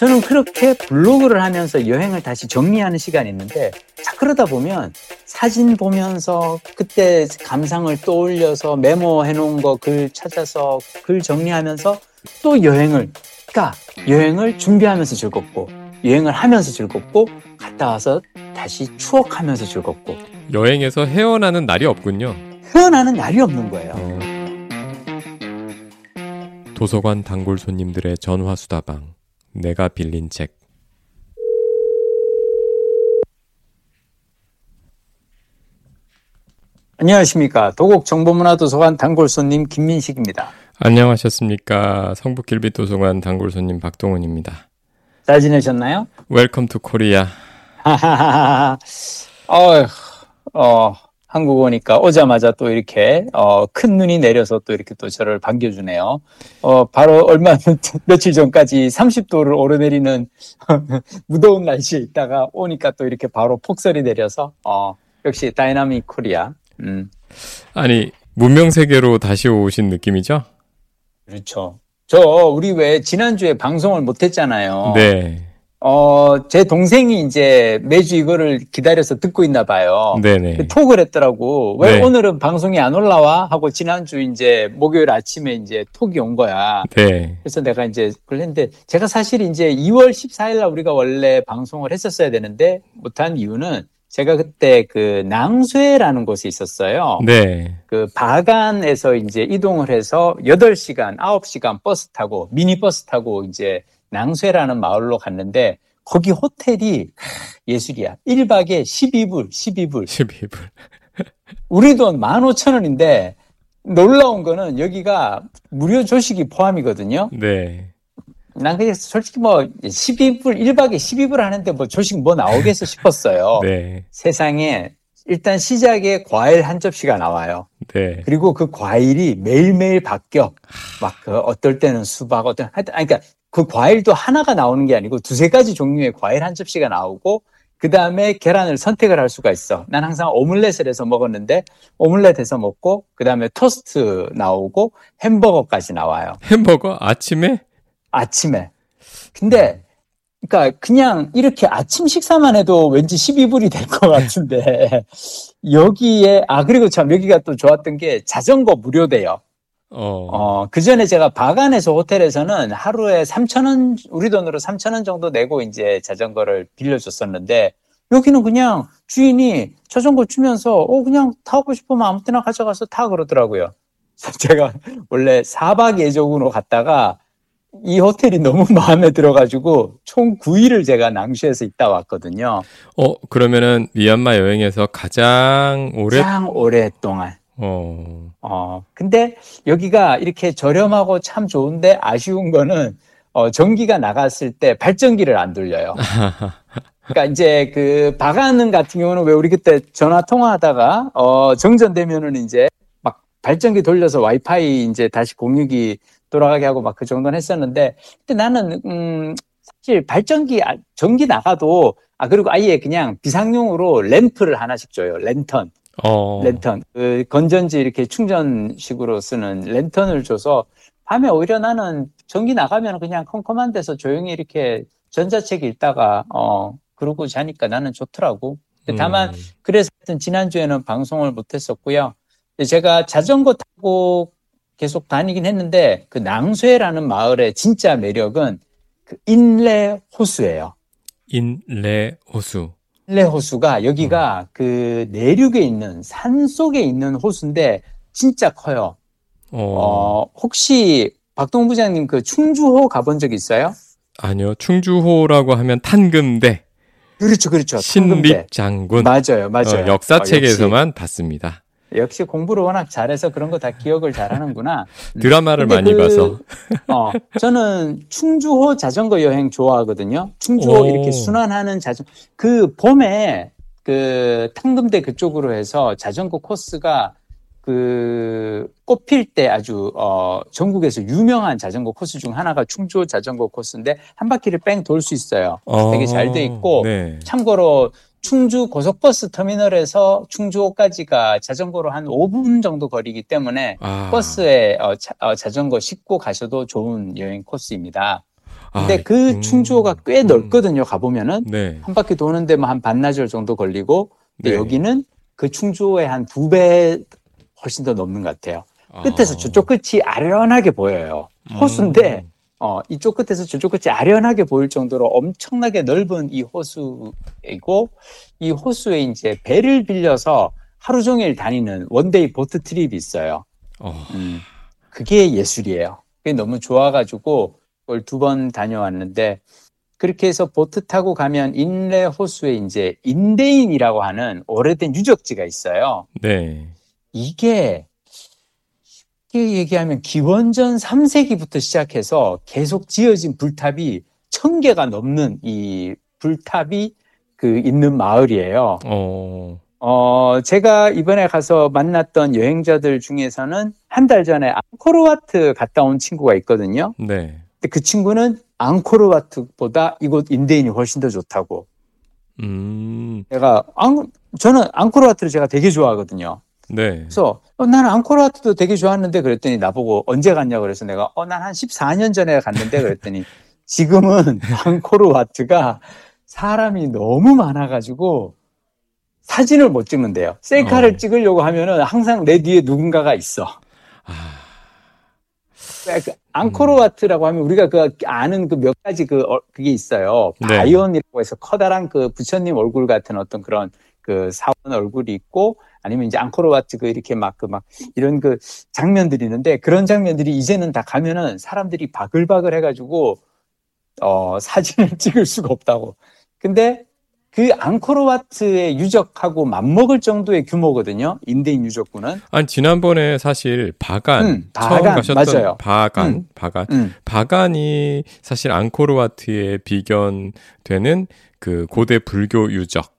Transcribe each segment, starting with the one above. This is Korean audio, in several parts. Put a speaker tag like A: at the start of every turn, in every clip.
A: 저는 그렇게 블로그를 하면서 여행을 다시 정리하는 시간이 있는데 자 그러다 보면 사진 보면서 그때 감상을 떠올려서 메모해 놓은 거 글 찾아서 글 정리하면서 또 여행을 그러니까 여행을 준비하면서 즐겁고 여행을 하면서 즐겁고 갔다 와서 다시 추억하면서 즐겁고
B: 여행에서 헤어나는 날이 없군요.
A: 헤어나는 날이 없는 거예요.
B: 어. 도서관 단골 손님들의 전화 수다방. 내가 빌린 책.
A: 안녕하십니까. 도곡 정보문화도서관 단골 손님 김민식입니다.
B: 안녕하셨습니까. 성북 글빛 도서관 단골 손님 박동훈입니다.
A: 잘 지내셨나요?
B: Welcome to Korea.
A: 어, 어, 한국 오니까 오자마자 또 이렇게 어, 큰 눈이 내려서 또 이렇게 또 저를 반겨주네요. 어, 바로 얼마 며칠 전까지 30도를 오르내리는 무더운 날씨에 있다가 오니까 또 이렇게 바로 폭설이 내려서 어, 역시 dynamic Korea. 음.
B: 아니 문명 세계로 다시 오신 느낌이죠?
A: 그렇죠. 저 우리 왜 지난주에 방송을 못 했잖아요.
B: 네.
A: 어, 제 동생이 이제 매주 이거를 기다려서 듣고 있나 봐요.
B: 네네.
A: 그 톡을 했더라고. 왜
B: 네.
A: 오늘은 방송이 안 올라와? 하고 지난주 이제 목요일 아침에 이제 톡이 온 거야.
B: 네.
A: 그래서 내가 이제 그걸 했는데 제가 사실 이제 2월 14일 날 우리가 원래 방송을 했었어야 되는데 못한 이유는 제가 그때 그 낭쇠라는 곳에 있었어요.
B: 네.
A: 그 바간에서 이제 이동을 해서 8시간, 9시간 버스 타고 미니 버스 타고 이제 낭쇠라는 마을로 갔는데 거기 호텔이 예술이야. 1박에 12불, 12불.
B: 12불.
A: 우리 돈 15,000원인데 놀라운 거는 여기가 무료 조식이 포함이거든요.
B: 네.
A: 난 그냥 솔직히 뭐 12불, 1박에 12불 하는데 뭐 조식 뭐 나오겠어 싶었어요.
B: 네.
A: 세상에 일단 시작에 과일 한 접시가 나와요.
B: 네.
A: 그리고 그 과일이 매일매일 바뀌어. 막 그 어떨 때는 수박, 어떤 하여튼 아니 그러니까 그 과일도 하나가 나오는 게 아니고 두세 가지 종류의 과일 한 접시가 나오고 그 다음에 계란을 선택을 할 수가 있어. 난 항상 오믈렛을 해서 먹었는데 오믈렛 해서 먹고 그 다음에 토스트 나오고 햄버거까지 나와요.
B: 햄버거 아침에
A: 아침에. 근데 그러니까 그냥 이렇게 아침 식사만 해도 왠지 12불이 될 것 같은데 여기에 아 그리고 참 여기가 또 좋았던 게 자전거 무료돼요.
B: 어.
A: 어, 그 전에 제가 바간에서 호텔에서는 하루에 3,000원, 우리 돈으로 3,000원 정도 내고 이제 자전거를 빌려줬었는데, 여기는 그냥 주인이 자전거 주면서, 어, 그냥 타고 싶으면 아무 때나 가져가서 타 그러더라고요. 제가 원래 4박 예적으로 갔다가 이 호텔이 너무 마음에 들어가지고 총 9일을 제가 낭슈에서 있다 왔거든요.
B: 어, 그러면은 미얀마 여행에서 가장 오래
A: 가장 오랫동안.
B: 어.
A: 어, 근데 여기가 이렇게 저렴하고 참 좋은데 아쉬운 거는 어, 전기가 나갔을 때 발전기를 안 돌려요. 그러니까 이제 그 바가는 같은 경우는 왜 우리 그때 전화 통화하다가 어, 정전되면은 이제 막 발전기 돌려서 와이파이 이제 다시 공유기 돌아가게 하고 막 그 정도는 했었는데 근데 나는 음 사실 발전기 아, 전기 나가도 아 그리고 아예 그냥 비상용으로 램프를 하나씩 줘요. 랜턴.
B: 어.
A: 랜턴, 그 건전지 이렇게 충전식으로 쓰는 랜턴을 줘서 밤에 오히려 나는 전기 나가면 그냥 컴컴한 데서 조용히 이렇게 전자책 읽다가 어 그러고 자니까 나는 좋더라고. 다만
B: 음.
A: 그래서 하여튼 지난주에는 방송을 못 했었고요. 제가 자전거 타고 계속 다니긴 했는데 그 낭쇠라는 마을의 진짜 매력은 그 인레 호수예요.
B: 인레 호수.
A: 인레 호수가 여기가 그 내륙에 있는 산 속에 있는 호수인데 진짜 커요.
B: 어.
A: 어, 혹시 박동 부장님 그 충주호 가본 적 있어요?
B: 아니요. 충주호라고 하면 탄금대,
A: 그렇죠, 그렇죠. 탄금대.
B: 신립 장군.
A: 맞아요, 맞아요.
B: 어, 역사책에서만
A: 어,
B: 봤습니다.
A: 역시, 공부를 워낙 잘해서 그런 거 다 기억을 잘하는구나.
B: 드라마를 많이
A: 그,
B: 봐서.
A: 어, 저는 충주호 자전거 여행 좋아하거든요. 충주호
B: 오.
A: 이렇게 순환하는 자전 그 봄에 그 탕금대 그쪽으로 해서 자전거 코스가 그 꽃필 때 아주 어 전국에서 유명한 자전거 코스 중 하나가 충주호 자전거 코스인데 한 바퀴를 뺑 돌 수 있어요.
B: 어,
A: 되게 잘 돼 있고
B: 네.
A: 참고로 충주 고속버스 터미널에서 충주호까지가 자전거로 한 5분 정도 거리기 때문에
B: 아.
A: 버스에 어, 자, 전거 싣고 가셔도 좋은 여행 코스입니다. 근데
B: 아,
A: 그
B: 음,
A: 충주호가 꽤
B: 음.
A: 넓거든요. 가보면은
B: 네.
A: 한 바퀴 도는데 뭐 한 반나절 정도 걸리고 근데
B: 네.
A: 여기는 그 충주호의 한 두 배 훨씬 더 넘는 것 같아요. 끝에서
B: 아.
A: 저쪽 끝이 아련하게 보여요. 호수인데
B: 음.
A: 어, 이쪽 끝에서 저쪽 끝이 아련하게 보일 정도로 엄청나게 넓은 이 호수이고 이 호수에 이제 배를 빌려서 하루 종일 다니는 one day boat trip이 있어요.
B: 어,
A: 음, 그게 예술이에요. 그게 너무 좋아가지고 그걸 두 번 다녀왔는데 그렇게 해서 보트 타고 가면 인레 호수에 이제 인대인이라고 하는 오래된 유적지가 있어요.
B: 네.
A: 이게 쉽게 얘기하면 기원전 3세기부터 시작해서 계속 지어진 불탑이 천 개가 넘는 이 불탑이 그 있는 마을이에요.
B: 어,
A: 어, 제가 이번에 가서 만났던 여행자들 중에서는 한 달 전에 앙코르와트 갔다 온 친구가 있거든요.
B: 네.
A: 근데 그 친구는 앙코르와트보다 이곳 인대인이 훨씬 더 좋다고.
B: 음,
A: 제가 앙, 저는 앙코르와트를 제가 되게 좋아하거든요.
B: 네.
A: 그래서 어, 나는 앙코르와트도 되게 좋았는데 그랬더니 나보고 언제 갔냐고 그래서 내가 어, 난 한 14년 전에 갔는데 그랬더니 지금은 앙코르와트가 사람이 너무 많아가지고 사진을 못 찍는데요. 셀카를
B: 어.
A: 찍으려고 하면은 항상 내 뒤에 누군가가 있어.
B: 아,
A: 그 앙코르와트라고 하면 우리가 그 아는 그 몇 가지 그 어, 그게 있어요.
B: 네.
A: 바이온이라고 해서 커다란 그 부처님 얼굴 같은 어떤 그런 그 사원 얼굴이 있고 아니면 이제 앙코르와트 그 이렇게 막 그 막 이런 그 장면들이 있는데 그런 장면들이 이제는 다 가면은 사람들이 바글바글 해가지고 어 사진을 찍을 수가 없다고. 근데 그 앙코르와트의 유적하고 맞먹을 정도의 규모거든요. 인대인 유적구는.
B: 아니 지난번에 사실 바간
A: 음,
B: 처음
A: 바간,
B: 가셨던
A: 맞아요.
B: 바간
A: 음.
B: 바간
A: 음.
B: 바간이 사실 앙코르와트의 비견되는 그 고대 불교 유적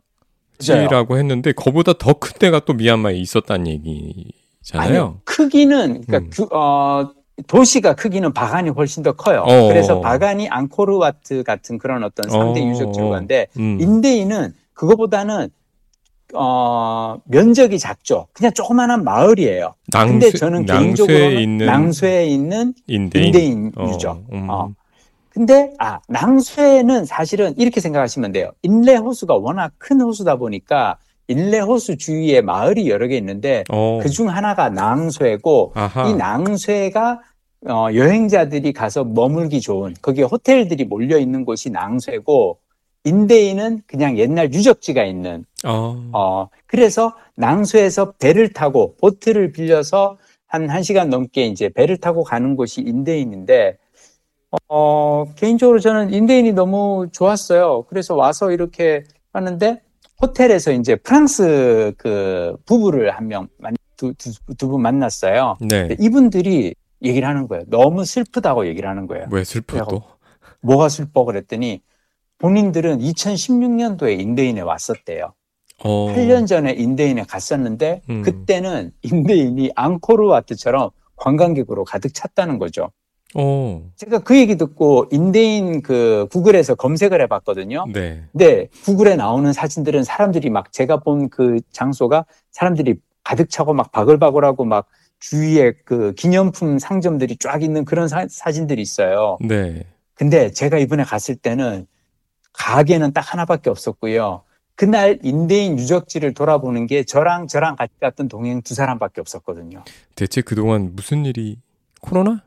B: 지라고 했는데 그보다 더 큰 데가 또 미얀마에 있었다는 얘기잖아요.
A: 아니요. 크기는 그러니까
B: 음.
A: 규- 어, 도시가 크기는 바간이 훨씬 더 커요.
B: 어.
A: 그래서 바간이 앙코르와트 같은 그런 어떤 상대
B: 어.
A: 유적지로 간데
B: 음.
A: 인데인은 그거보다는 어, 면적이 작죠. 그냥 조그마한 마을이에요.
B: 낭쇠,
A: 근데 저는 개인적으로
B: 낭쇠에 있는
A: 낭쇠에 있는
B: 인대인,
A: 인대인
B: 어,
A: 유적.
B: 음.
A: 어. 근데 아 낭쇠는 사실은 이렇게 생각하시면 돼요. 인레 호수가 워낙 큰 호수다 보니까 인레 호수 주위에 마을이 여러 개 있는데
B: 어.
A: 그중 하나가 낭쇠고
B: 아하.
A: 이 낭쇠가 어, 여행자들이 가서 머물기 좋은 거기에 호텔들이 몰려 있는 곳이 낭쇠고 인대인은 그냥 옛날 유적지가 있는
B: 어.
A: 어 그래서 낭쇠에서 배를 타고 보트를 빌려서 한 1시간 넘게 이제 배를 타고 가는 곳이 인대인인데 어 개인적으로 저는 인대인이 너무 좋았어요. 그래서 와서 이렇게 하는데 호텔에서 이제 프랑스 그 부부를 한 명 두두분 만났어요.
B: 네.
A: 이분들이 얘기를 하는 거예요. 너무 슬프다고 얘기를 하는 거예요.
B: 왜 또?
A: 뭐가 슬퍼 그랬더니 본인들은 2016년도에 인대인에 왔었대요.
B: 어.
A: 8년 전에 인대인에 갔었는데
B: 음.
A: 그때는 인대인이 앙코르와트처럼 관광객으로 가득 찼다는 거죠.
B: 어.
A: 제가 그 얘기 듣고 인대인 그 구글에서 검색을 해봤거든요.
B: 네.
A: 근데 구글에 나오는 사진들은 사람들이 막 제가 본 그 장소가 사람들이 가득 차고 막 바글바글하고 막 주위에 그 기념품 상점들이 쫙 있는 그런 사, 사진들이 있어요.
B: 네.
A: 근데 제가 이번에 갔을 때는 가게는 딱 하나밖에 없었고요. 그날 인대인 유적지를 돌아보는 게 저랑 저랑 같이 갔던 동행 두 사람밖에 없었거든요.
B: 대체 그동안 무슨 일이 코로나?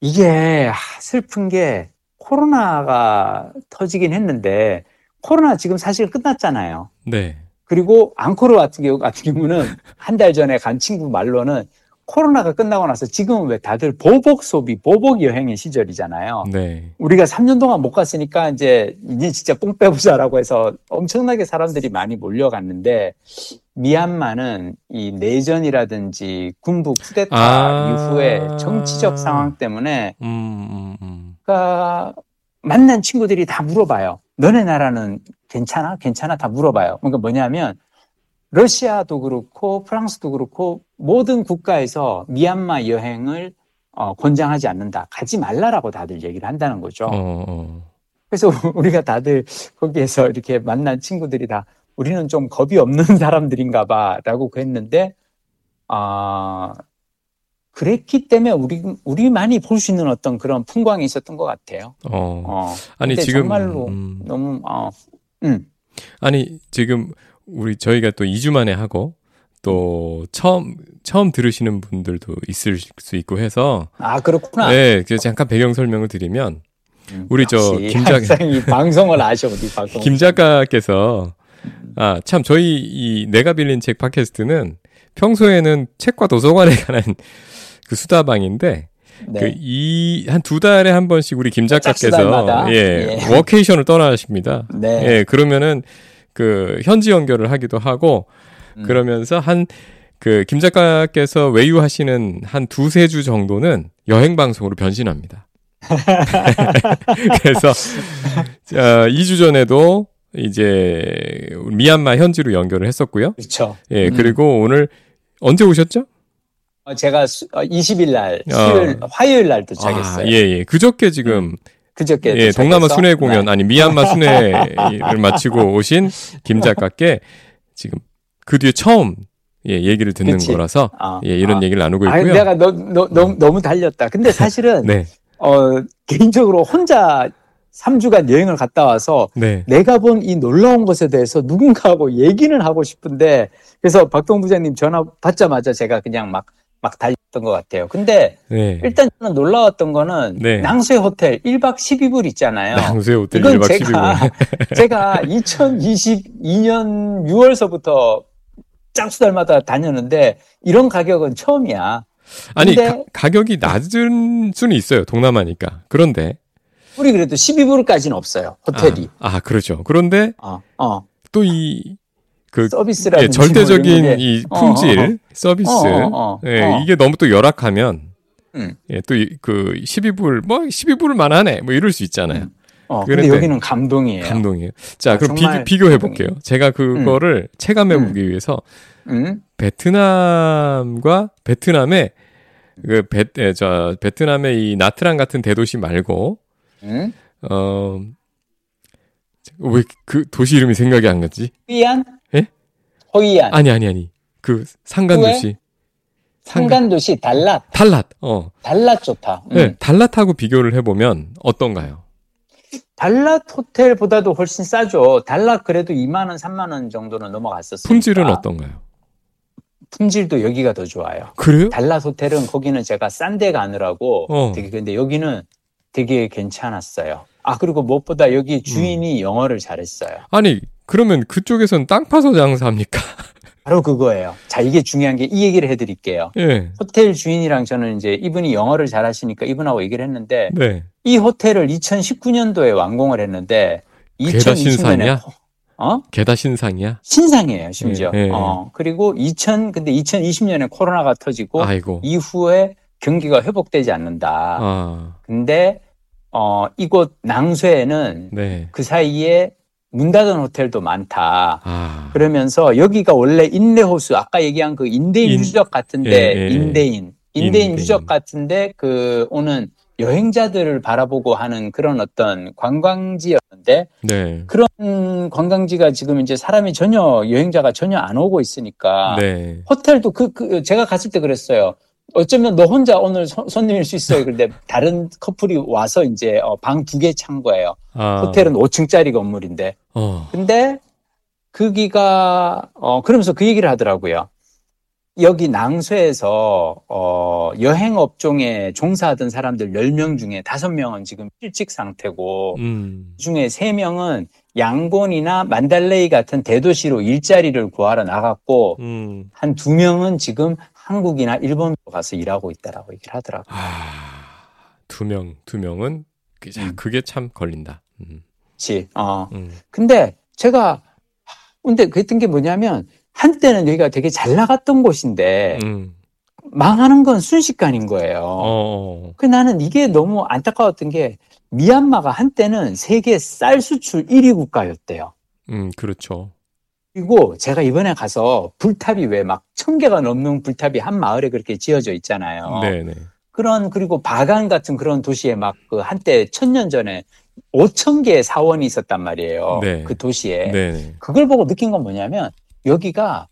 A: 이게 하, 슬픈 게 코로나가 터지긴 했는데 코로나 지금 사실 끝났잖아요.
B: 네.
A: 그리고 앙코르 같은 경우 같은 경우는 한 달 전에 간 친구 말로는 코로나가 끝나고 나서 지금은 왜 다들 보복 소비, 보복 여행의 시절이잖아요.
B: 네.
A: 우리가 3년 동안 못 갔으니까 이제 이제 진짜 뽕 빼보자라고 해서 엄청나게 사람들이 많이 몰려갔는데 미얀마는 이 내전이라든지 군부 쿠데타
B: 아.
A: 이후에 정치적 상황 때문에
B: 음, 음, 음.
A: 그러니까 만난 친구들이 다 물어봐요. 너네 나라는 괜찮아? 괜찮아? 다 물어봐요. 그러니까 뭐냐면 러시아도 그렇고 프랑스도 그렇고 모든 국가에서 미얀마 여행을 어, 권장하지 않는다. 가지 말라라고 다들 얘기를 한다는 거죠.
B: 어, 어.
A: 그래서 우리가 다들 거기에서 이렇게 만난 친구들이 다 우리는 좀 겁이 없는 사람들인가 봐라고 했는데 아 그랬기 때문에 우리 우리만이 볼 수 있는 어떤 그런 풍광이 있었던 것 같아요.
B: 어.
A: 어.
B: 아니 지금
A: 정말로
B: 음,
A: 너무 어. 음.
B: 아니 지금 우리 저희가 또 2주 만에 하고 또 처음 처음 들으시는 분들도 있을 수 있고 해서
A: 아 그렇구나.
B: 네, 그래서 잠깐 배경 설명을 드리면
A: 음,
B: 우리 저
A: 역시
B: 김 작-
A: 항상 이 방송을 아셔 우리 방송.
B: 김 작가께서 아 참 저희 이 내가 빌린 책 팟캐스트는 평소에는 책과 도서관에 관한 그 수다방인데
A: 네.
B: 그 이 한 두 달에 한 번씩 우리 김 작가께서? 예,
A: 예.
B: 워케이션을 떠나십니다.
A: 네.
B: 예, 그러면은 그 현지 연결을 하기도 하고
A: 음.
B: 그러면서 한 그 김 작가께서 외유하시는 한 두세 주 정도는 여행 방송으로 변신합니다. 그래서 어, 2주 전에도 이제 미얀마 현지로 연결을 했었고요.
A: 그렇죠.
B: 예,
A: 음.
B: 그리고 오늘 언제 오셨죠?
A: 어, 제가 수, 어, 20일 날
B: 어.
A: 수요일 화요일 날 도착했어요.
B: 아, 예, 예. 그저께 지금
A: 그저께
B: 예. 동남아 순회 공연
A: 네.
B: 아니 미얀마 순회를 마치고 오신 김 작가께 지금 그 뒤에 처음 예, 얘기를 듣는
A: 그치.
B: 거라서
A: 아,
B: 예, 이런
A: 아.
B: 얘기를 나누고
A: 아,
B: 있고요.
A: 내가 너, 너, 너무, 너무 달렸다. 근데 사실은
B: 네.
A: 어, 개인적으로 혼자 3주간 여행을 갔다 와서
B: 네.
A: 내가 본 이 놀라운 것에 대해서 누군가하고 얘기는 하고 싶은데 그래서 박동 부장님 전화 받자마자 제가 그냥 막, 막 달렸던 것 같아요. 근데
B: 네.
A: 일단 저는 놀라웠던 거는
B: 네.
A: 낭수의 호텔 1박 12불 있잖아요.
B: 낭수의 호텔
A: 이건
B: 1박
A: 제가
B: 12일.
A: 제가 2022년 6월서부터 짝수달마다 다녔는데 이런 가격은 처음이야.
B: 아니 가, 격이 낮은 수는 있어요. 동남아니까. 그런데
A: 우리 그래도 12불까지는 없어요. 호텔이.
B: 아, 아, 그렇죠. 그런데
A: 어, 어.
B: 또이 그
A: 서비스라든지
B: 예, 절대적인
A: 모르겠는데.
B: 이
A: 어,
B: 품질
A: 어, 어.
B: 서비스
A: 어, 어, 어,
B: 예,
A: 어.
B: 이게 너무 또 열악하면
A: 음.
B: 예, 또그 12불 뭐 12불만 하네 뭐 이럴 수 있잖아요.
A: 어, 근데
B: 그런데
A: 여기는 감동이에요.
B: 감동이에요. 자,
A: 아,
B: 그럼 비교, 비교해 볼게요. 제가 그거를 체감해
A: 음.
B: 보기 위해서
A: 음?
B: 베트남과 베트남의 그 베, 에, 저 베트남의 이 나트랑 같은 대도시 말고
A: 음?
B: 어왜 그 도시 이름이 생각이 안 갔지?
A: 호이안?
B: 예?
A: 호이안.
B: 아니 아니 아니. 그 상간 도시.
A: 상간도시 달랏.
B: 달랏. 어.
A: 달랏 좋다. 음.
B: 네, 달랏하고 비교를 해 보면 어떤가요?
A: 달랏 호텔보다도 훨씬 싸죠. 달랏 그래도 2만 원, 3만 원 정도는 넘어갔었어요.
B: 품질은 어떤가요?
A: 품질도 여기가 더 좋아요.
B: 그래요?
A: 달랏 호텔은 거기는 제가 싼 데 가느라고
B: 어.
A: 되게 근데 여기는 되게 괜찮았어요. 아 그리고 무엇보다 여기 주인이 영어를 잘했어요.
B: 아니, 그러면 그쪽에선 땅 파서 장사합니까?
A: 바로 그거예요. 자 이게 중요한 게 이 얘기를 해드릴게요.
B: 예.
A: 호텔 주인이랑 저는 이제 이분이 영어를 잘하시니까 이분하고 얘기를 했는데
B: 네.
A: 이 호텔을 2019년도에 완공을 했는데
B: 그게 다
A: 2020년에
B: 신상이야?
A: 어
B: 게다 신상이야?
A: 신상이에요 심지어.
B: 예, 예.
A: 어 그리고 2000 근데 2020년에 코로나가 터지고
B: 아이고.
A: 이후에 경기가 회복되지 않는다.
B: 아,
A: 근데 어 이곳 낭쇠에는
B: 네.
A: 그 사이에 문 닫은 호텔도 많다.
B: 아.
A: 그러면서 여기가 원래 인내호수 아까 얘기한 그 인대인
B: 인-
A: 유적 같은데
B: 예, 예, 예.
A: 인대인 인대인
B: 인대인.
A: 유적 같은데 그 오는 여행자들을 바라보고 하는 그런 어떤 관광지였는데
B: 네.
A: 그런 관광지가 지금 이제 사람이 전혀 여행자가 전혀 안 오고 있으니까
B: 네.
A: 호텔도 그, 그 제가 갔을 때 그랬어요. 어쩌면 너 혼자 오늘 손- 손님일 수 있어요. 그런데 다른 커플이 와서 이제 어, 방 두 개 찬 거예요.
B: 아.
A: 호텔은 5층짜리 건물인데.
B: 어.
A: 근데 거기가 어 그러면서 그 얘기를 하더라고요. 여기 낭쇠에서 어 여행 업종에 종사하던 사람들 10명 중에 5명은 지금 실직 상태고
B: 음.
A: 그 중에 3명은 양곤이나 만달레이 같은 대도시로 일자리를 구하러 나갔고
B: 음.
A: 한두 명은 지금 한국이나 일본으로 가서 일하고 있다라고 얘기를 하더라고요.
B: 아. 두 명, 두 명은 그- 자,
A: 음.
B: 그게 참 걸린다. 음.
A: 그렇지. 어.
B: 음.
A: 근데 제가 근데 그랬던 게 뭐냐면 한때는 여기가 되게 잘 나갔던 곳인데
B: 음.
A: 망하는 건 순식간인 거예요.
B: 어.
A: 그 나는 이게 너무 안타까웠던 게 미얀마가 한때는 세계 쌀 수출 1위 국가였대요.
B: 음, 그렇죠.
A: 그리고 제가 이번에 가서 불탑이 왜 막 천 개가 넘는 불탑이 한 마을에 그렇게 지어져 있잖아요.
B: 네, 네.
A: 그런 그리고 바간 같은 그런 도시에 막 그 한때 천 년 전에 5천 개의 사원이 있었단 말이에요.
B: 네.
A: 그 도시에.
B: 네, 네.
A: 그걸 보고 느낀 건 뭐냐면 여기가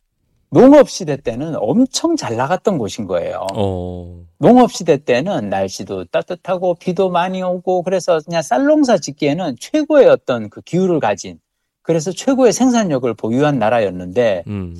A: 농업 시대 때는 엄청 잘 나갔던 곳인 거예요.
B: 어.
A: 농업 시대 때는 날씨도 따뜻하고 비도 많이 오고 그래서 그냥 쌀농사 짓기에는 최고의 어떤 그 기후를 가진 그래서 최고의 생산력을 보유한 나라였는데
B: 음.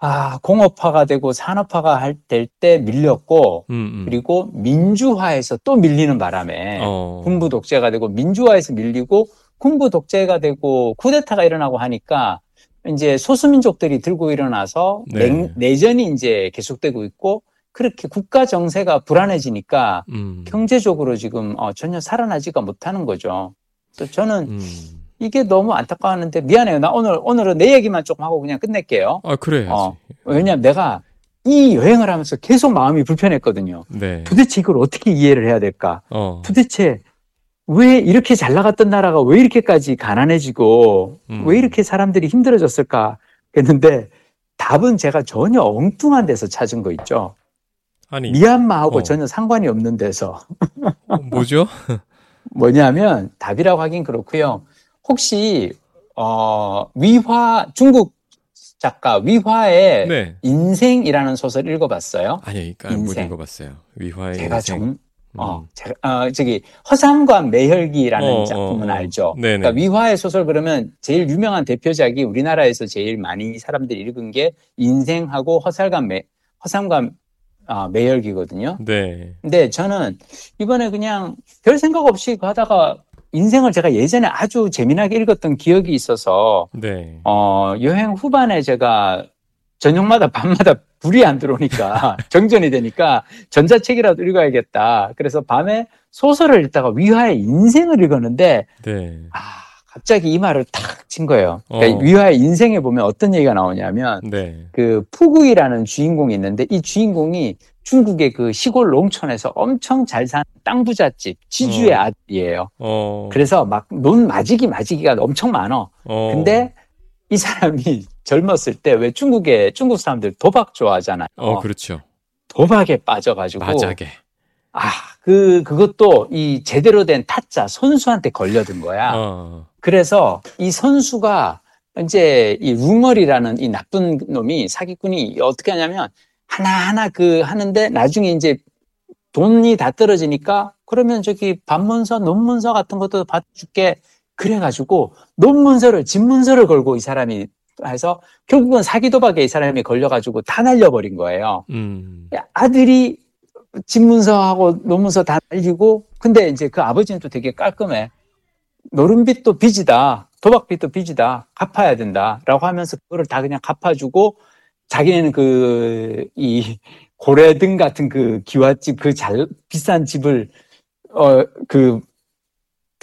A: 아 공업화가 되고 산업화가 될 때 밀렸고
B: 음, 음.
A: 그리고 민주화에서 또 밀리는 바람에
B: 어.
A: 군부 독재가 되고 민주화에서 밀리고 군부 독재가 되고 쿠데타가 일어나고 하니까 이제 소수민족들이 들고 일어나서
B: 네.
A: 냉- 내전이 이제 계속되고 있고 그렇게 국가 정세가 불안해지니까
B: 음.
A: 경제적으로 지금 어, 전혀 살아나지가 못하는 거죠. 그래서 저는
B: 음.
A: 이게 너무 안타까웠는데 미안해요. 나 오늘 오늘은 내 얘기만 조금 하고 그냥 끝낼게요.
B: 아, 그래야지.
A: 어. 왜냐하면 내가 이 여행을 하면서 계속 마음이 불편했거든요.
B: 네.
A: 도대체 이걸 어떻게 이해를 해야 될까?
B: 어.
A: 도대체 왜 이렇게 잘 나갔던 나라가 왜 이렇게까지 가난해지고
B: 음.
A: 왜 이렇게 사람들이 힘들어졌을까 했는데 답은 제가 전혀 엉뚱한 데서 찾은 거 있죠.
B: 아니,
A: 미얀마하고
B: 어.
A: 전혀 상관이 없는 데서
B: 어, 뭐죠?
A: 뭐냐면 답이라고 하긴 그렇고요. 혹시 어 위화 중국 작가 위화의
B: 네.
A: 인생이라는 소설 읽어봤어요?
B: 아니, 그러니까. 읽어봤어요. 위화의
A: 제가
B: 인생.
A: 정,
B: 음.
A: 어, 제가, 어, 저기, 허삼관 매혈기라는
B: 어,
A: 작품은
B: 어, 어.
A: 알죠?
B: 네네.
A: 그러니까 위화의 소설 그러면 제일 유명한 대표작이 우리나라에서 제일 많이 사람들이 읽은 게 인생하고 허살관 매, 허삼관 아, 매혈기거든요.
B: 네.
A: 근데 저는 이번에 그냥 별 생각 없이 하다가 인생을 제가 예전에 아주 재미나게 읽었던 기억이 있어서
B: 네.
A: 어, 여행 후반에 제가 저녁마다 밤마다 불이 안 들어오니까 정전이 되니까 전자책이라도 읽어야겠다. 그래서 밤에 소설을 읽다가 위화의 인생을 읽었는데
B: 네.
A: 아, 갑자기 이 말을 탁 친 거예요. 그러니까
B: 어.
A: 위화의 인생에 보면 어떤 얘기가 나오냐면
B: 네.
A: 그 푸구이라는 주인공이 있는데 이 주인공이 중국의 그 시골 농촌에서 엄청 잘 사는 땅 부잣집 지주의
B: 어.
A: 아들이에요.
B: 어.
A: 그래서 막논 마지기 마지기가 엄청 많어.
B: 어.
A: 근데 이 사람이 젊었을 때 왜 중국에 중국 사람들 도박 좋아하잖아요.
B: 어, 그렇죠.
A: 도박에 빠져가지고
B: 마작에.
A: 아 그 그것도 이 제대로 된 타짜 선수한테 걸려든 거야.
B: 어.
A: 그래서 이 선수가 이제 이 룽얼이라는 이 나쁜 놈이 사기꾼이 어떻게 하냐면 하나하나 그 하는데 나중에 이제 돈이 다 떨어지니까 그러면 저기 반문서, 논문서 같은 것도 받줄게 그래가지고 논문서를 집문서를 걸고 이 사람이 해서 결국은 사기 도박에 이 사람이 걸려가지고 다 날려버린 거예요.
B: 음.
A: 아들이 집문서하고 논문서 다 날리고 근데 이제 그 아버지는 또 되게 깔끔해. 노름빚도 빚이다. 도박빚도 빚이다. 갚아야 된다 라고 하면서 그거를 다 그냥 갚아주고 자기네는 그 이 고래등 같은 그 기와집 그 잘 비싼 집을 어 그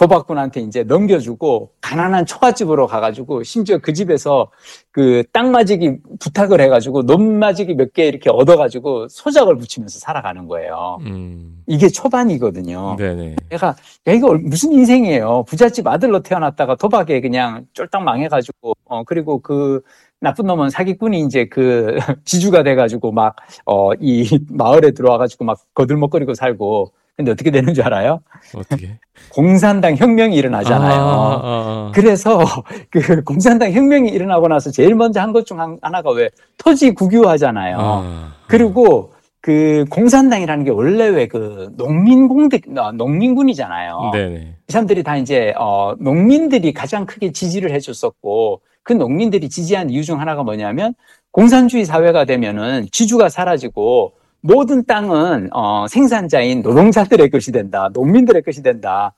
A: 도박꾼한테 이제 넘겨주고 가난한 초가집으로 가가지고 심지어 그 집에서 그땅 마지기 부탁을 해가지고 논 마지기 몇 개 이렇게 얻어가지고 소작을 붙이면서 살아가는 거예요.
B: 음.
A: 이게 초반이거든요.
B: 네네.
A: 내가 야 이거 무슨 인생이에요. 부잣집 아들로 태어났다가 도박에 그냥 쫄딱 망해가지고 어 그리고 그 나쁜 놈은 사기꾼이 이제 그 지주가 돼가지고 막 어 이 마을에 들어와가지고 막 거들먹거리고 살고 근데 어떻게 되는 줄 알아요?
B: 어떻게?
A: 공산당 혁명이 일어나잖아요.
B: 아, 아, 아.
A: 그래서 그 공산당 혁명이 일어나고 나서 제일 먼저 한 것 중 하나가 왜 토지 국유화잖아요.
B: 아.
A: 그리고 그 공산당이라는 게 원래 왜 그 농민공대 아, 농민군이잖아요.
B: 네네.
A: 이 사람들이 다 이제 어 농민들이 가장 크게 지지를 해줬었고 그 농민들이 지지한 이유 중 하나가 뭐냐면 공산주의 사회가 되면은 지주가 사라지고 모든 땅은 어 생산자인 노동자들의 것이 된다, 농민들의 것이 된다.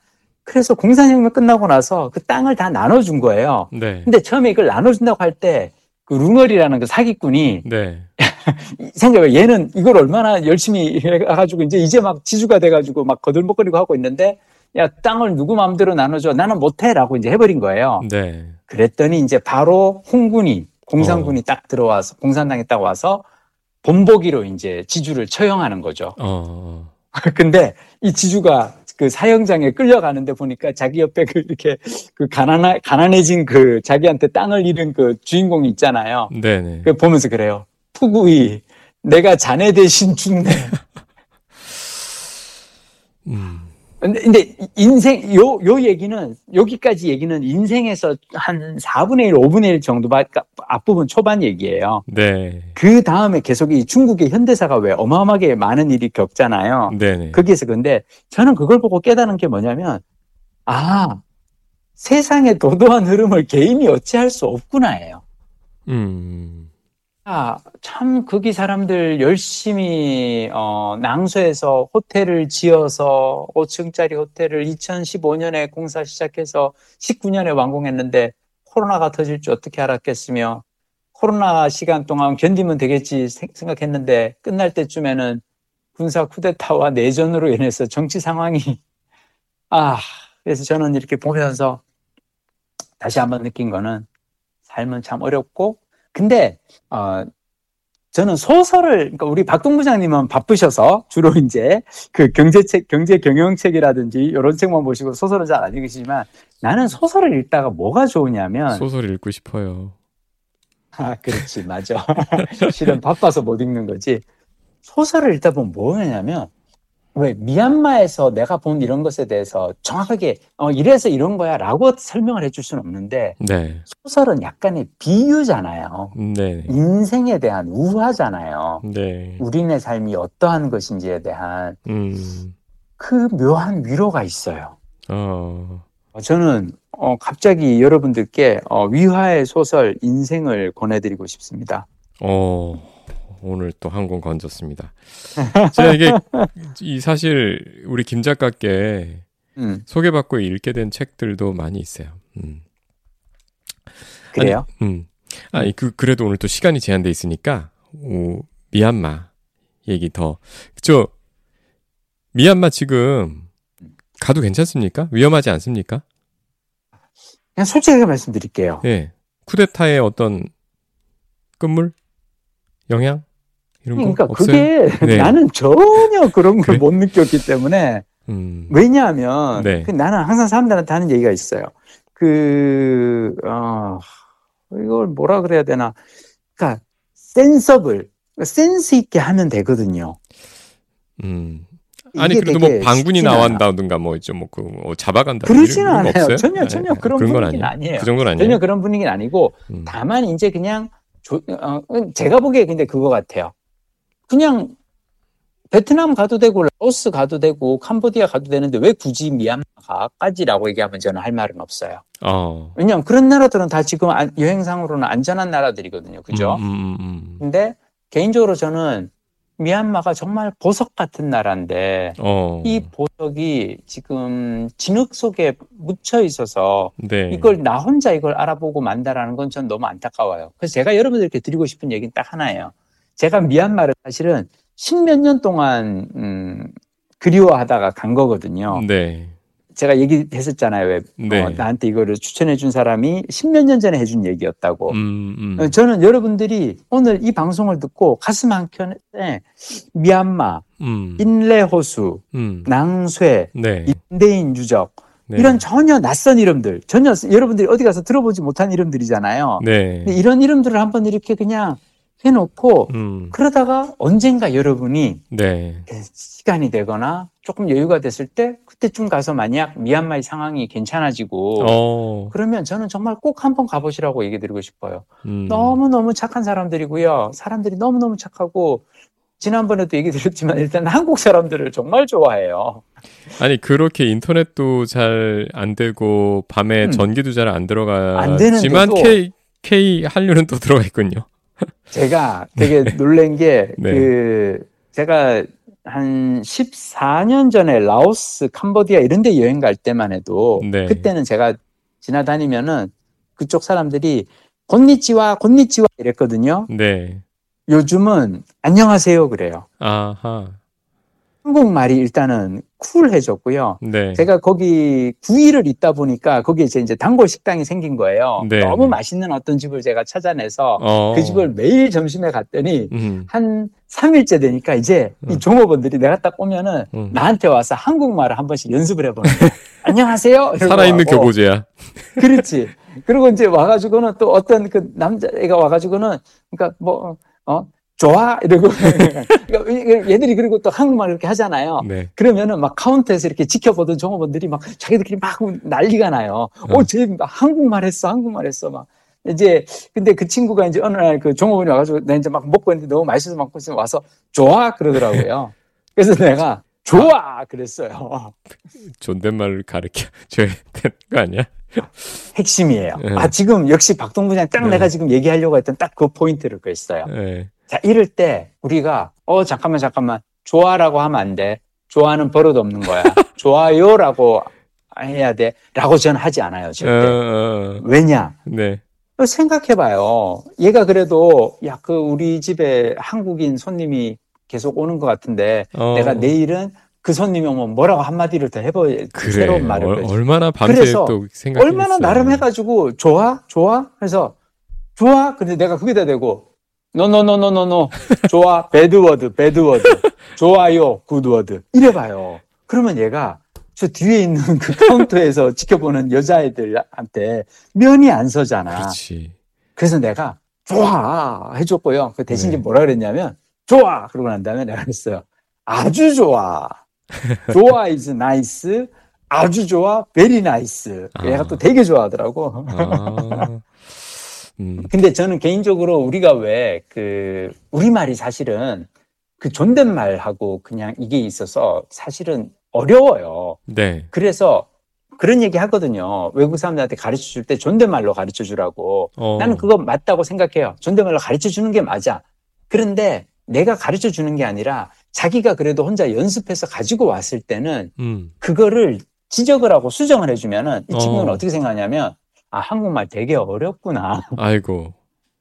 A: 그래서 공산혁명 끝나고 나서 그 땅을 다 나눠준 거예요.
B: 네.
A: 근데 처음에 이걸 나눠준다고 할 때 그 룽얼이라는 그 사기꾼이
B: 네.
A: 생각해 얘는 이걸 얼마나 열심히 해가지고 이제 이제 막 지주가 돼가지고 막 거들먹거리고 하고 있는데 야 땅을 누구 마음대로 나눠줘 나는 못해라고 이제 해버린 거예요.
B: 네.
A: 그랬더니 이제 바로 홍군이 공산군이 딱 들어와서 공산당에 딱 와서 본보기로 이제 지주를 처형하는 거죠.
B: 어.
A: 근데 이 지주가 그 사형장에 끌려가는데 보니까 자기 옆에 그 이렇게 그 가난하, 가난해진 그 자기한테 땅을 잃은 그 주인공이 있잖아요.
B: 네네.
A: 그 보면서 그래요. 푸구이 내가 자네 대신 죽네.
B: 음.
A: 근데, 근데 인생 요 요 얘기는 여기까지 얘기는 인생에서 한 4분의 1, 5분의 1 정도 아 앞부분 초반 얘기예요.
B: 네.
A: 그 다음에 계속 이 중국의 현대사가 왜 어마어마하게 많은 일이 겪잖아요.
B: 네네.
A: 거기에서 근데 저는 그걸 보고 깨달은 게 뭐냐면 아 세상의 도도한 흐름을 개인이 어찌할 수 없구나예요.
B: 음.
A: 아, 참, 거기 사람들 열심히, 어, 낭소해서 호텔을 지어서 5층짜리 호텔을 2015년에 공사 시작해서 19년에 완공했는데 코로나가 터질 줄 어떻게 알았겠으며 코로나 시간 동안 견디면 되겠지 생각했는데 끝날 때쯤에는 군사 쿠데타와 내전으로 인해서 정치 상황이, 아, 그래서 저는 이렇게 보면서 다시 한번 느낀 거는 삶은 참 어렵고 근데 어 저는 소설을 그러니까 우리 박동 부장님은 바쁘셔서 주로 이제 그 경제책 경제 경영책이라든지 이런 책만 보시고 소설은 잘 안 읽으시지만 나는 소설을 읽다가 뭐가 좋으냐면
B: 소설 읽고 싶어요.
A: 아 그렇지 맞아. 실은 바빠서 못 읽는 거지. 소설을 읽다 보면 뭐냐면 왜 미얀마에서 내가 본 이런 것에 대해서 정확하게 어 이래서 이런 거야라고 설명을 해줄 수는 없는데
B: 네.
A: 소설은 약간의 비유잖아요.
B: 네.
A: 인생에 대한 우화잖아요.
B: 네.
A: 우리네 삶이 어떠한 것인지에 대한
B: 음.
A: 그 묘한 위로가 있어요.
B: 어.
A: 저는 어 갑자기 여러분들께 어 위화의 소설 인생을 권해드리고 싶습니다.
B: 어. 오늘 또 한 권 건졌습니다. 제가 이게 이 사실 우리 김 작가께
A: 음,
B: 소개받고 읽게 된 책들도 많이 있어요. 음.
A: 그래요?
B: 아니, 음. 아니 그 그래도 오늘 또 시간이 제한돼 있으니까 오, 미얀마 얘기 더. 저 미얀마 지금 가도 괜찮습니까? 위험하지 않습니까?
A: 그냥 솔직하게 말씀드릴게요.
B: 예. 쿠데타의 어떤 끝물 영향 이런 거
A: 그러니까
B: 없어요?
A: 그게
B: 네.
A: 나는 전혀 그런 걸
B: 그래?
A: 못 느꼈기 때문에
B: 음.
A: 왜냐하면
B: 네.
A: 그 나는 항상 사람들한테 하는 얘기가 있어요. 그 어, 이걸 뭐라 그래야 되나? 그러니까 센서블 센스 있게 하면 되거든요.
B: 음. 아니 그래도 뭐 방군이. 나온다든가 뭐좀뭐그 뭐 잡아간다
A: 그러지는 않아요.
B: 없어요?
A: 전혀
B: 아니,
A: 전혀 그런,
B: 건
A: 분위기는 아니에요.
B: 그 정도는 아니에요.
A: 전혀 그런 분위기는 아니고
B: 음.
A: 다만 이제 그냥 조, 어, 제가 보기에 근데 그거 같아요. 그냥 베트남 가도 되고 라오스 가도 되고 캄보디아 가도 되는데 왜 굳이 미얀마까지라고 얘기하면 저는 할 말은 없어요.
B: 어.
A: 왜냐하면 그런 나라들은 다 지금 안- 여행상으로는 안전한 나라들이거든요. 그죠?
B: 음, 음, 음.
A: 근데 개인적으로 저는 미얀마가 정말 보석 같은 나라인데
B: 어.
A: 이 보석이 지금 진흙 속에 묻혀 있어서
B: 네.
A: 이걸 나 혼자 이걸 알아보고 만다라는 건 전 너무 안타까워요. 그래서 제가 여러분들께 드리고 싶은 얘기는 딱 하나예요. 제가 미얀마를 사실은 십몇 년 동안 음, 그리워하다가 간 거거든요.
B: 네.
A: 제가 얘기했었잖아요. 왜
B: 네.
A: 어, 나한테 이거를 추천해 준 사람이 십몇 년 전에 해준 얘기였다고.
B: 음, 음.
A: 어, 저는 여러분들이 오늘 이 방송을 듣고 가슴 한켠에 미얀마,
B: 음.
A: 인레 호수,
B: 음.
A: 낭쇠,
B: 네.
A: 인대인 유적
B: 네.
A: 이런 전혀 낯선 이름들, 전혀 여러분들이 어디 가서 들어보지 못한 이름들이잖아요.
B: 네.
A: 이런 이름들을 한번 이렇게 그냥 해놓고
B: 음.
A: 그러다가 언젠가 여러분이
B: 네.
A: 시간이 되거나 조금 여유가 됐을 때 그때쯤 가서 만약 미얀마의 상황이 괜찮아지고
B: 어.
A: 그러면 저는 정말 꼭 한번 가보시라고 얘기 드리고 싶어요.
B: 음.
A: 너무너무 착한 사람들이고요. 사람들이 너무너무 착하고 지난번에도 얘기 드렸지만 일단 한국 사람들을 정말 좋아해요.
B: 아니 그렇게 인터넷도 잘 안 되고 밤에
A: 음.
B: 전기도
A: 잘안안
B: 들어가지만
A: 되는데도
B: K K 한류는 또 들어가 있군요.
A: 제가 되게 놀란 게그
B: 네.
A: 제가 한 14년 전에 라오스, 캄보디아 이런 데 여행 갈 때만 해도
B: 네.
A: 그때는 제가 지나다니면은 그쪽 사람들이 곤니치와 곤니치와 이랬거든요.
B: 네.
A: 요즘은 안녕하세요 그래요.
B: 아하.
A: 한국말이 일단은 쿨해졌고요.
B: 네.
A: 제가 거기 9일을 있다 보니까 거기에 이제 이제 단골 식당이 생긴 거예요.
B: 네.
A: 너무 맛있는 어떤 집을 제가 찾아내서
B: 어.
A: 그 집을 매일 점심에 갔더니
B: 음.
A: 한 3일째 되니까 이제 이
B: 음.
A: 종업원들이 내가 딱 오면은
B: 음.
A: 나한테 와서 한국말을 한 번씩 연습을 해보는 거야. 안녕하세요.
B: 살아있는
A: 와고.
B: 교보제야.
A: 그렇지. 그리고 이제 와가지고는 또 어떤 그 남자애가 와가지고는 그러니까 뭐, 어, 좋아. 이러고. 그러니까 얘들이 그리고 또 한국말 이렇게 하잖아요.
B: 네.
A: 그러면은 막 카운터에서 이렇게 지켜보던 종업원들이 막 자기들끼리 막 난리가 나요.
B: 어.
A: 어, 쟤 한국말 했어, 한국말 했어. 막 이제 근데 그 친구가 이제 어느 날 그 종업원이 와가지고 내 이제 막 먹고 있는데 너무 맛있어서 먹고 있으면 와서 좋아 그러더라고요. 그래서 내가 좋아 그랬어요.
B: 존댓말을 가르쳐 줘야 되는 거 아니야?
A: 핵심이에요.
B: 네.
A: 아 지금 역시 박동 부장 딱
B: 네.
A: 내가 지금 얘기하려고 했던 딱 그 포인트를 그랬어요.
B: 네.
A: 자 이럴 때 우리가 어 잠깐만 잠깐만 좋아라고 하면 안 돼. 좋아는 버릇 없는 거야. 좋아요라고 해야 돼 라고 저는 하지 않아요.
B: 어,
A: 절대.
B: 어,
A: 왜냐?
B: 네.
A: 생각해봐요. 얘가 그래도 야 그 우리 집에 한국인 손님이 계속 오는 것 같은데
B: 어,
A: 내가 내일은 그 손님이 오면 뭐라고 한마디를 더 해봐야
B: 그래.
A: 새로운 말을
B: 얼,
A: 그러지.
B: 얼마나 밤새
A: 그래서
B: 또 생각했어.
A: 얼마나 나름 해가지고 좋아 좋아 해서 좋아 근데 내가 거기다 대고 노노노노노노 좋아 bad word bad word. 좋아요 good word. 이래 봐요. 그러면 얘가 저 뒤에 있는 그 카운터에서 지켜보는 여자애들한테 면이 안 서잖아.
B: 그렇지.
A: 그래서 내가 좋아 해줬고요. 그 대신
B: 네.
A: 뭐라 그랬냐면 좋아 그러고 난 다음에 내가 그랬어요. 아주 좋아. 좋아 is nice. 아주 좋아 very nice.
B: 아.
A: 얘가 또 되게 좋아하더라고.
B: 아, 음,
A: 근데 저는 개인적으로 우리가 왜 그 우리말이 사실은 그 존댓말하고 그냥 이게 있어서 사실은 어려워요.
B: 네.
A: 그래서 그런 얘기 하거든요. 외국 사람들한테 가르쳐 줄 때 존댓말로 가르쳐 주라고.
B: 어,
A: 나는 그거 맞다고 생각해요. 존댓말로 가르쳐 주는 게 맞아. 그런데 내가 가르쳐 주는 게 아니라 자기가 그래도 혼자 연습해서 가지고 왔을 때는
B: 음,
A: 그거를 지적을 하고 수정을 해주면은 이 친구는
B: 어.
A: 어. 떻게 생각하냐면 아 한국말 되게 어렵구나.
B: 아이고.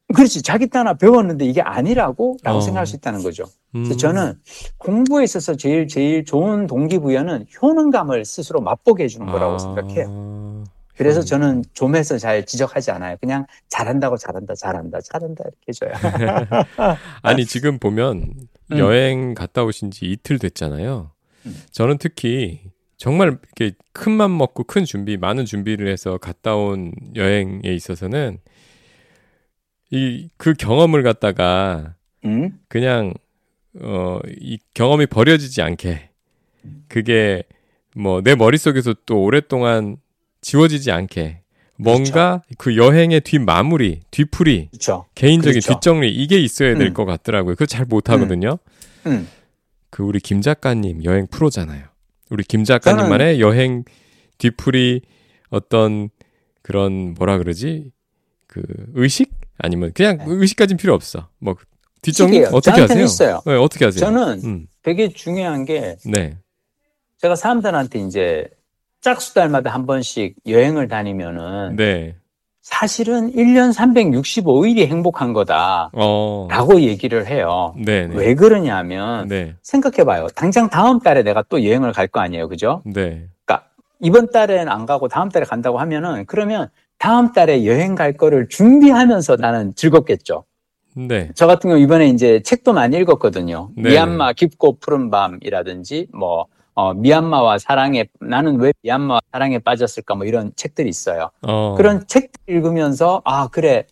A: 그렇지. 자기 따나 배웠는데 이게 아니라고? 라고
B: 어.
A: 생각할 수 있다는 거죠.
B: 음,
A: 그래서 저는 공부에 있어서 제일, 제일 좋은 동기부여는 효능감을 스스로 맛보게 해주는 거라고
B: 아,
A: 생각해요. 그래서
B: 음.
A: 저는 좀해서 잘 지적하지 않아요. 그냥 잘한다고 잘한다, 잘한다, 잘한다 이렇게 해줘요.
B: 아니 지금 보면
A: 음.
B: 여행 갔다 오신 지 이틀 됐잖아요.
A: 음.
B: 저는 특히 정말 이렇게 큰 맘 먹고 큰 준비, 많은 준비를 해서 갔다 온 여행에 있어서는 이 그 경험을 갖다가
A: 음?
B: 그냥 어 이 경험이 버려지지 않게 그게 뭐 내 머릿속에서 또 오랫동안 지워지지 않게 뭔가 그 여행의 뒷마무리, 뒤풀이,
A: 그렇죠.
B: 개인적인
A: 그렇죠.
B: 뒷정리 이게 있어야 될
A: 음.
B: 것 같더라고요. 그거 잘 못하거든요.
A: 음.
B: 그 우리 김 작가님 여행 프로잖아요. 우리 김 작가님만의 여행 뒤풀이 어떤 그런 뭐라 그러지 그 의식 아니면 그냥 의식까지는 필요 없어. 뭐 뒷정리. 어떻게 하세요?
A: 있어요.
B: 네, 어떻게 하세요?
A: 저는
B: 음,
A: 되게 중요한 게
B: 네,
A: 제가 사람들한테 이제 짝수 달마다 한 번씩 여행을 다니면은
B: 네,
A: 사실은 1년 365일이 행복한 거다.
B: 어,
A: 라고 얘기를 해요.
B: 네, 네,
A: 왜 그러냐면
B: 네,
A: 생각해봐요. 당장 다음 달에 내가 또 여행을 갈 거 아니에요, 그죠?
B: 네,
A: 이번 달엔 안 가고 다음 달에 간다고 하면은 그러면 다음 달에 여행 갈 거를 준비하면서 나는 즐겁겠죠.
B: 네,
A: 저 같은 경우 이번에 이제 책도 많이 읽었거든요.
B: 네.
A: 미얀마 깊고 푸른 밤이라든지 뭐 어, 미얀마와 사랑에 나는 왜 미얀마와 사랑에 빠졌을까 뭐 이런 책들이 있어요.
B: 어,
A: 그런 책들 읽으면서 아 그래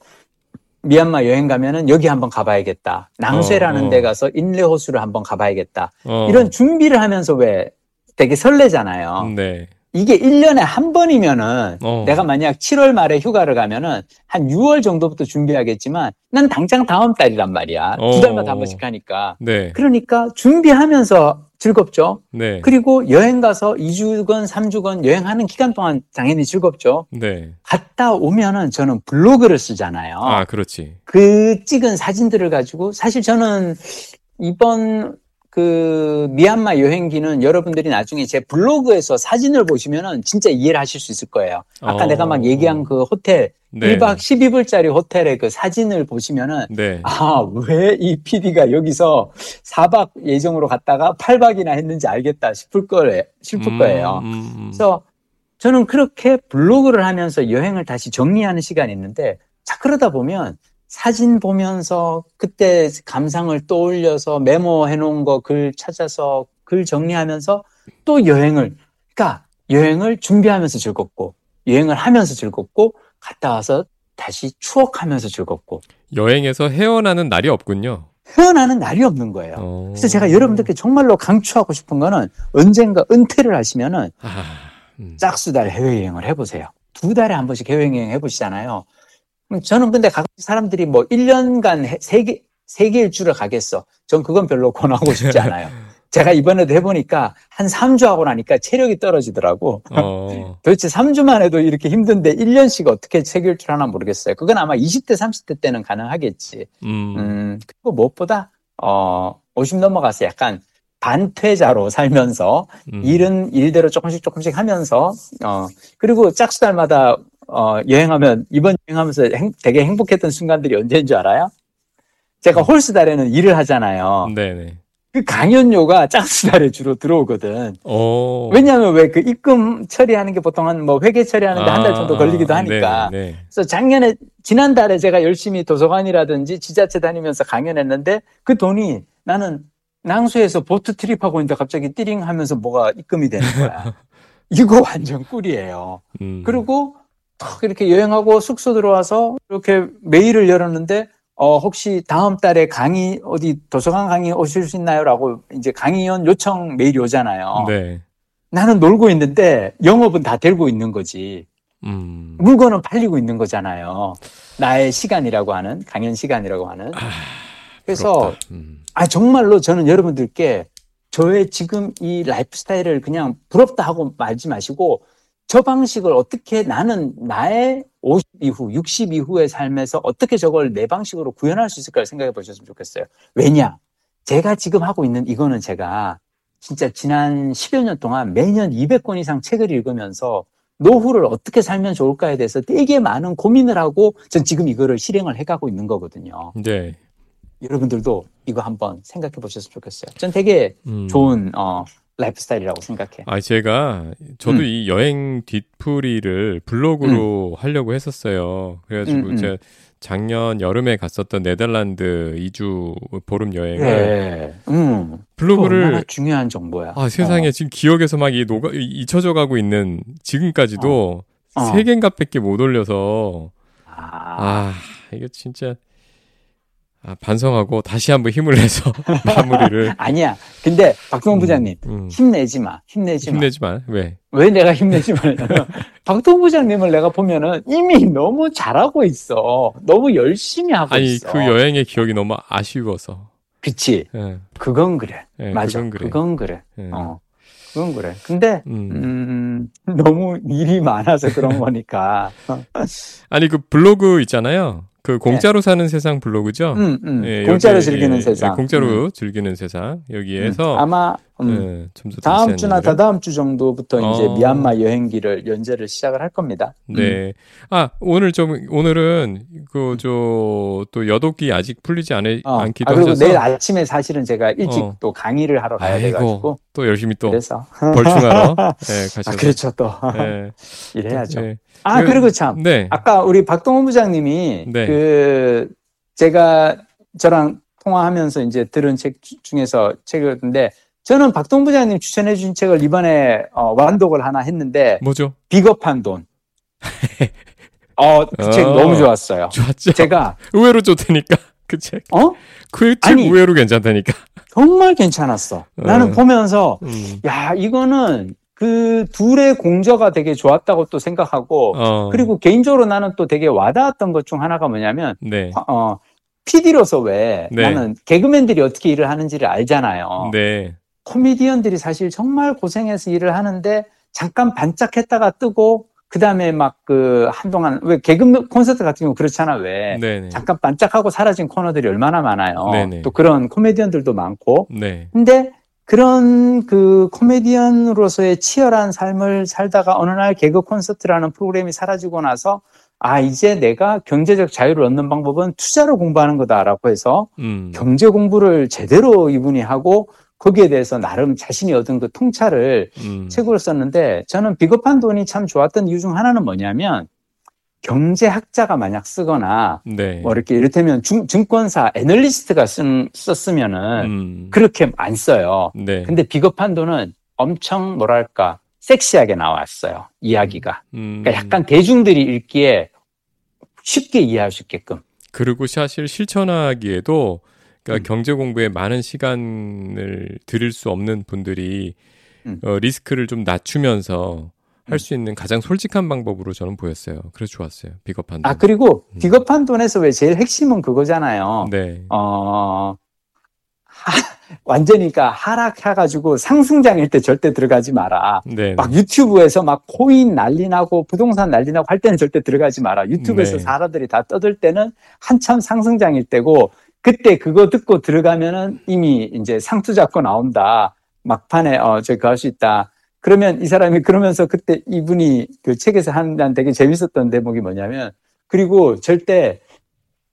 A: 미얀마 여행 가면은 여기 한번 가봐야겠다. 낭쇠라는
B: 어, 어.
A: 데 가서 인레 호수를 한번 가봐야겠다.
B: 어,
A: 이런 준비를 하면서 왜 되게 설레잖아요.
B: 네,
A: 이게 1년에 한 번이면은
B: 어.
A: 내가 만약 7월 말에 휴가를 가면은 한 6월 정도부터 준비하겠지만 난 당장 다음 달이란 말이야.
B: 어.
A: 두 달마다 한 번씩 하니까.
B: 네,
A: 그러니까 준비하면서 즐겁죠.
B: 네,
A: 그리고 여행 가서 2주건 3주건 여행하는 기간 동안 당연히 즐겁죠.
B: 네,
A: 갔다 오면은 저는 블로그를 쓰잖아요.
B: 아, 그렇지,
A: 그 찍은 사진들을 가지고 사실 저는 이번 그 미얀마 여행기는 여러분들이 나중에 제 블로그에서 사진을 보시면은 진짜 이해를 하실 수 있을 거예요. 아까
B: 어.
A: 내가 막 얘기한 그 호텔
B: 네,
A: 1박 12불짜리 호텔의 그 사진을 보시면은
B: 네,
A: 아, 왜 이 PD가 여기서 4박 예정으로 갔다가 8박이나 했는지 알겠다 싶을 거예요. 싶을 거예요.
B: 음, 음, 음.
A: 그래서 저는 그렇게 블로그를 하면서 여행을 다시 정리하는 시간이 있는데 자 그러다 보면 사진 보면서 그때 감상을 떠올려서 메모해 놓은 거 글 찾아서 글 정리하면서 또 여행을 그러니까 여행을 준비하면서 즐겁고 여행을 하면서 즐겁고 갔다 와서 다시 추억하면서 즐겁고
B: 여행에서 헤어나는 날이 없군요.
A: 헤어나는 날이 없는 거예요.
B: 어.
A: 그래서 제가 여러분들께 정말로 강추하고 싶은 거는 언젠가 은퇴를 하시면은
B: 아, 음.
A: 짝수달 해외여행을 해보세요. 두 달에 한 번씩 해외여행 해보시잖아요. 저는 근데 가끔 사람들이 뭐 1년간 세계, 세계 일주를 가겠어. 전 그건 별로 권하고 싶지 않아요. 제가 이번에도 해보니까 한 3주 하고 나니까 체력이 떨어지더라고. 어. 도대체 3주만 해도 이렇게 힘든데 1년씩 어떻게 세계 일주를 하나 모르겠어요. 그건 아마 20대, 30대 때는 가능하겠지. 음. 음 그리고 무엇보다, 어, 50 넘어가서 약간 반퇴자로 살면서 음. 일은 일대로 조금씩 조금씩 하면서 어 그리고 짝수달마다 어 여행하면 이번 여행하면서 행, 되게 행복했던 순간들이 언제인 줄 알아요? 제가 음. 홀스달에는 일을 하잖아요. 네네. 그 강연료가 짝수달에 주로 들어오거든. 오. 왜냐하면 왜 그 입금 처리하는 게 보통 한 뭐 회계 처리하는데 아, 한달 정도 걸리기도 하니까. 네, 네. 그래서 작년에 지난달에 제가 열심히 도서관이라든지 지자체 다니면서 강연했는데 그 돈이 나는 낭수에서 보트 트립하고 있는데 갑자기 띠링 하면서 뭐가 입금이 되는 거야. 이거 완전 꿀이에요. 음. 그리고 탁 이렇게 여행하고 숙소 들어와서 이렇게 메일을 열었는데 어 혹시 다음 달에 강의 어디 도서관 강의 오실 수 있나요?라고 이제 강의원 요청 메일이 오잖아요. 네. 나는 놀고 있는데 영업은 다 되고 있는 거지. 음. 물건은 팔리고 있는 거잖아요. 나의 시간이라고 하는 강연 시간이라고 하는. 아, 그래서 음. 아, 정말로 저는 여러분들께 저의 지금 이 라이프 스타일을 그냥 부럽다 하고 말지 마시고 저 방식을 어떻게 나는 나의 50 이후, 60 이후의 삶에서 어떻게 저걸 내 방식으로 구현할 수 있을까를 생각해 보셨으면 좋겠어요. 왜냐? 제가 지금 하고 있는 이거는 제가 진짜 지난 10여 년 동안 매년 200권 이상 책을 읽으면서 노후를 어떻게 살면 좋을까에 대해서 되게 많은 고민을 하고 전 지금 이거를 실행을 해가고 있는 거거든요. 네. 여러분들도 이거 한번 생각해 보셨으면 좋겠어요. 전 되게 음. 좋은 어, lifestyle이라고 생각해.
B: 아, 제가 저도 음. 이 여행 뒤풀이를 블로그로 음. 하려고 했었어요. 그래가지고 음, 음. 제가 작년 여름에 갔었던 네덜란드 2주 보름 여행을 네. 음. 블로그를
A: 중요한 정보야.
B: 아, 세상에 어. 지금 기억에서 막 이 녹아 잊혀져 가고 있는 지금까지도 어. 어. 세 개인가밖에 못 올려서 아, 아 이게 진짜 아, 반성하고 다시 한번 힘을 내서 마무리를.
A: 아니야. 근데 박동훈 음, 부장님 음. 힘내지 마. 힘내지
B: 마. 힘내지 마. 왜?
A: 왜 내가 힘내지 마? 박동훈 부장님을 내가 보면은 이미 너무 잘하고 있어. 너무 열심히 하고
B: 아니,
A: 있어.
B: 아니 그 여행의 기억이 너무 아쉬워서.
A: 그치. 네. 그건 그래. 네, 맞아. 그건 그래. 그건 그래. 네. 어. 그건 그래. 근데 음. 음, 너무 일이 많아서 그런 거니까.
B: 아니 그 블로그 있잖아요. 그 공짜로 네. 사는 세상 블로그죠. 음,
A: 음. 예, 공짜로 여기, 즐기는 예, 세상. 예,
B: 공짜로 음. 즐기는 세상 여기에서
A: 음. 아마 음, 예, 다음 주나. 다다음 주 정도부터 어. 이제 미얀마 여행기를 연재를 시작을 할 겁니다.
B: 네. 아 오늘 좀 오늘은 그 저 또 여독기 아직 풀리지 않, 어. 않기도 아,
A: 그리고
B: 하셔서
A: 내일 아침에 사실은 제가 일찍 어. 또 강의를 하러 가야 아이고, 돼가지고
B: 또 열심히 또 그래서 벌충하러 네, 가셔서
A: 아, 그렇죠 또 네. 일해야죠. 네. 아, 그, 리고 참. 네. 아까 우리 박동원 부장님이 네. 그 제가 저랑 통화하면서 이제 들은 책 중에서 책이었는데 저는 박동 부장님 추천해 주신 책을 이번에 어, 완독을 하나 했는데
B: 뭐죠?
A: 비겁한 돈. 어, 그책 어, 너무 좋았어요.
B: 좋았죠.
A: 제가
B: 의외로 좋다니까 그 책. 어? 그책 의외로 괜찮다니까.
A: 정말 괜찮았어. 어. 나는 보면서 음. 야 이거는 그 둘의 공저가 되게 좋았다고 또 생각하고 어. 그리고 개인적으로 나는 또 되게 와닿았던 것 중 하나가 뭐냐면 네. 어 PD로서 왜 네. 나는 개그맨들이 어떻게 일을 하는지를 알잖아요. 네. 코미디언들이 사실 정말 고생해서 일을 하는데 잠깐 반짝했다가 뜨고 그 다음에 막 그 한동안 왜 개그 콘서트 같은 경우 그렇잖아 왜 네네. 잠깐 반짝하고 사라진 코너들이 얼마나 많아요. 네네. 또 그런 코미디언들도 많고. 네. 근데 그런 그 코미디언으로서의 치열한 삶을 살다가 어느 날 개그 콘서트라는 프로그램이 사라지고 나서 아 이제 내가 경제적 자유를 얻는 방법은 투자로 공부하는 거다라고 해서 음. 경제 공부를 제대로 이분이 하고 거기에 대해서 나름 자신이 얻은 그 통찰을 음. 책으로 썼는데 저는 비겁한 돈이 참 좋았던 이유 중 하나는 뭐냐면 경제학자가 만약 쓰거나 네. 뭐 이렇게 이를테면 중, 증권사 애널리스트가 쓴, 썼으면은 음. 그렇게 안 써요. 네. 근데 비겁한 돈은 엄청 뭐랄까 섹시하게 나왔어요. 이야기가. 음. 그러니까 약간 대중들이 읽기에 쉽게 이해할 수 있게끔.
B: 그리고 사실 실천하기에도 그러니까 음. 경제 공부에 많은 시간을 들일 수 없는 분들이 음. 어, 리스크를 좀 낮추면서 할 수 있는 가장 솔직한 방법으로 저는 보였어요. 그래서 좋았어요. 비겁한 돈.
A: 아 그리고 음. 비겁한 돈에서 왜 제일 핵심은 그거잖아요.
B: 네.
A: 어 하, 완전히가 하락해가지고 상승장일 때 절대 들어가지 마라.
B: 네.
A: 막 유튜브에서 막 코인 난리 나고 부동산 난리 나고 할 때는 절대 들어가지 마라. 유튜브에서 네. 사람들이 다 떠들 때는 한참 상승장일 때고 그때 그거 듣고 들어가면은 이미 이제 상투 잡고 나온다. 막판에 어 저기 갈수 있다. 그러면 이 사람이 그러면서 그때 이분이 그 책에서 한난 되게 재밌었던 대목이 뭐냐면 그리고 절대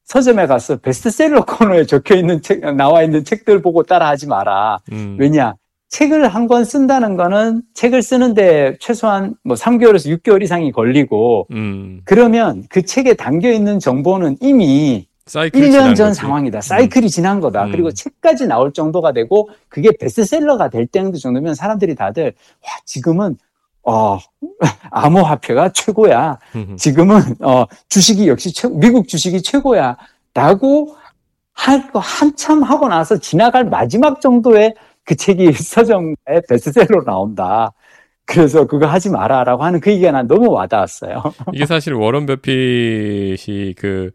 A: 서점에 가서 베스트셀러 코너에 적혀 있는 책 나와 있는 책들 보고 따라하지 마라. 음. 왜냐? 책을 한 권 쓴다는 거는 책을 쓰는데 최소한 뭐 3개월에서 6개월 이상이 걸리고
B: 음.
A: 그러면 그 책에 담겨 있는 정보는 이미 1년 전 거지. 상황이다. 사이클이 음. 지난 거다. 음. 그리고 책까지 나올 정도가 되고 그게 베스트셀러가 될 정도면 사람들이 다들 와 지금은 어 암호화폐가 최고야. 지금은 어 주식이 역시 최 미국 주식이 최고야라고 할 거 한참 하고 나서 지나갈 마지막 정도의 그 책이 서점에 베스트셀러로 나온다. 그래서 그거 하지 마라라고 하는 그 얘기가 난 너무 와닿았어요.
B: 이게 사실 워런 버핏이 그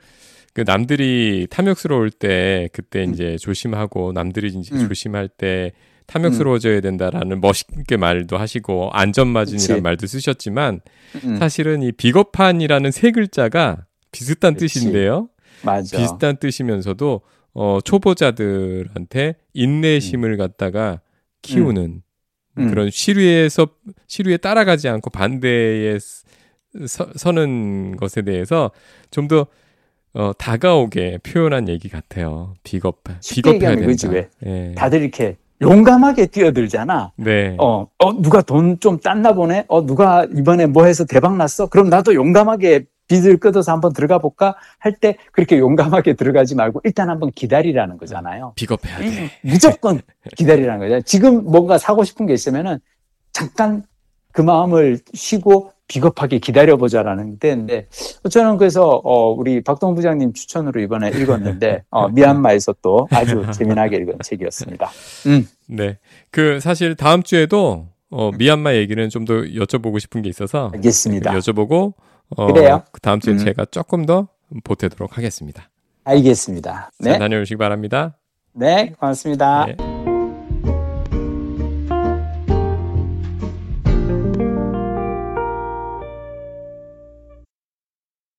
B: 그 남들이 탐욕스러울 때 그때 음. 이제 조심하고 남들이 이제 음. 조심할 때 탐욕스러워져야 된다라는 멋있게 말도 하시고 안전마진이라는 말도 쓰셨지만 음. 사실은 이 비겁한이라는 세 글자가 비슷한 그치. 뜻인데요.
A: 맞아.
B: 비슷한 뜻이면서도 어 초보자들한테 인내심을 음. 갖다가 키우는 음. 그런 시류에서 시류에 따라가지 않고 반대에 서, 서는 것에 대해서 좀 더 어, 다가오게 표현한 얘기 같아요. 비겁, 비겁해야 된다. 그지 왜?
A: 예. 다들 이렇게 용감하게 뛰어들잖아.
B: 네.
A: 어, 어 누가 돈 좀 땄나 보네. 어 누가 이번에 뭐 해서 대박 났어. 그럼 나도 용감하게 빚을 끊어서 한번 들어가 볼까 할 때 그렇게 용감하게 들어가지 말고 일단 한번 기다리라는 거잖아요.
B: 비겁해야 돼.
A: 무조건 기다리라는 거죠. 지금 뭔가 사고 싶은 게 있으면은 잠깐 그 마음을 쉬고 비겁하게 기다려보자라는 때인데 저는 그래서 어 우리 박동 부장님 추천으로 이번에 읽었는데 어 미얀마에서 또 아주 재미나게 읽은 책이었습니다. 음.
B: 네. 그 사실 다음 주에도 어 미얀마 얘기는 좀 더 여쭤보고 싶은 게 있어서
A: 알겠습니다.
B: 여쭤보고 어
A: 그래요?
B: 그 다음 주에 음. 제가 조금 더 보태도록 하겠습니다.
A: 알겠습니다.
B: 네. 다녀오시기 바랍니다.
A: 네, 고맙습니다. 네.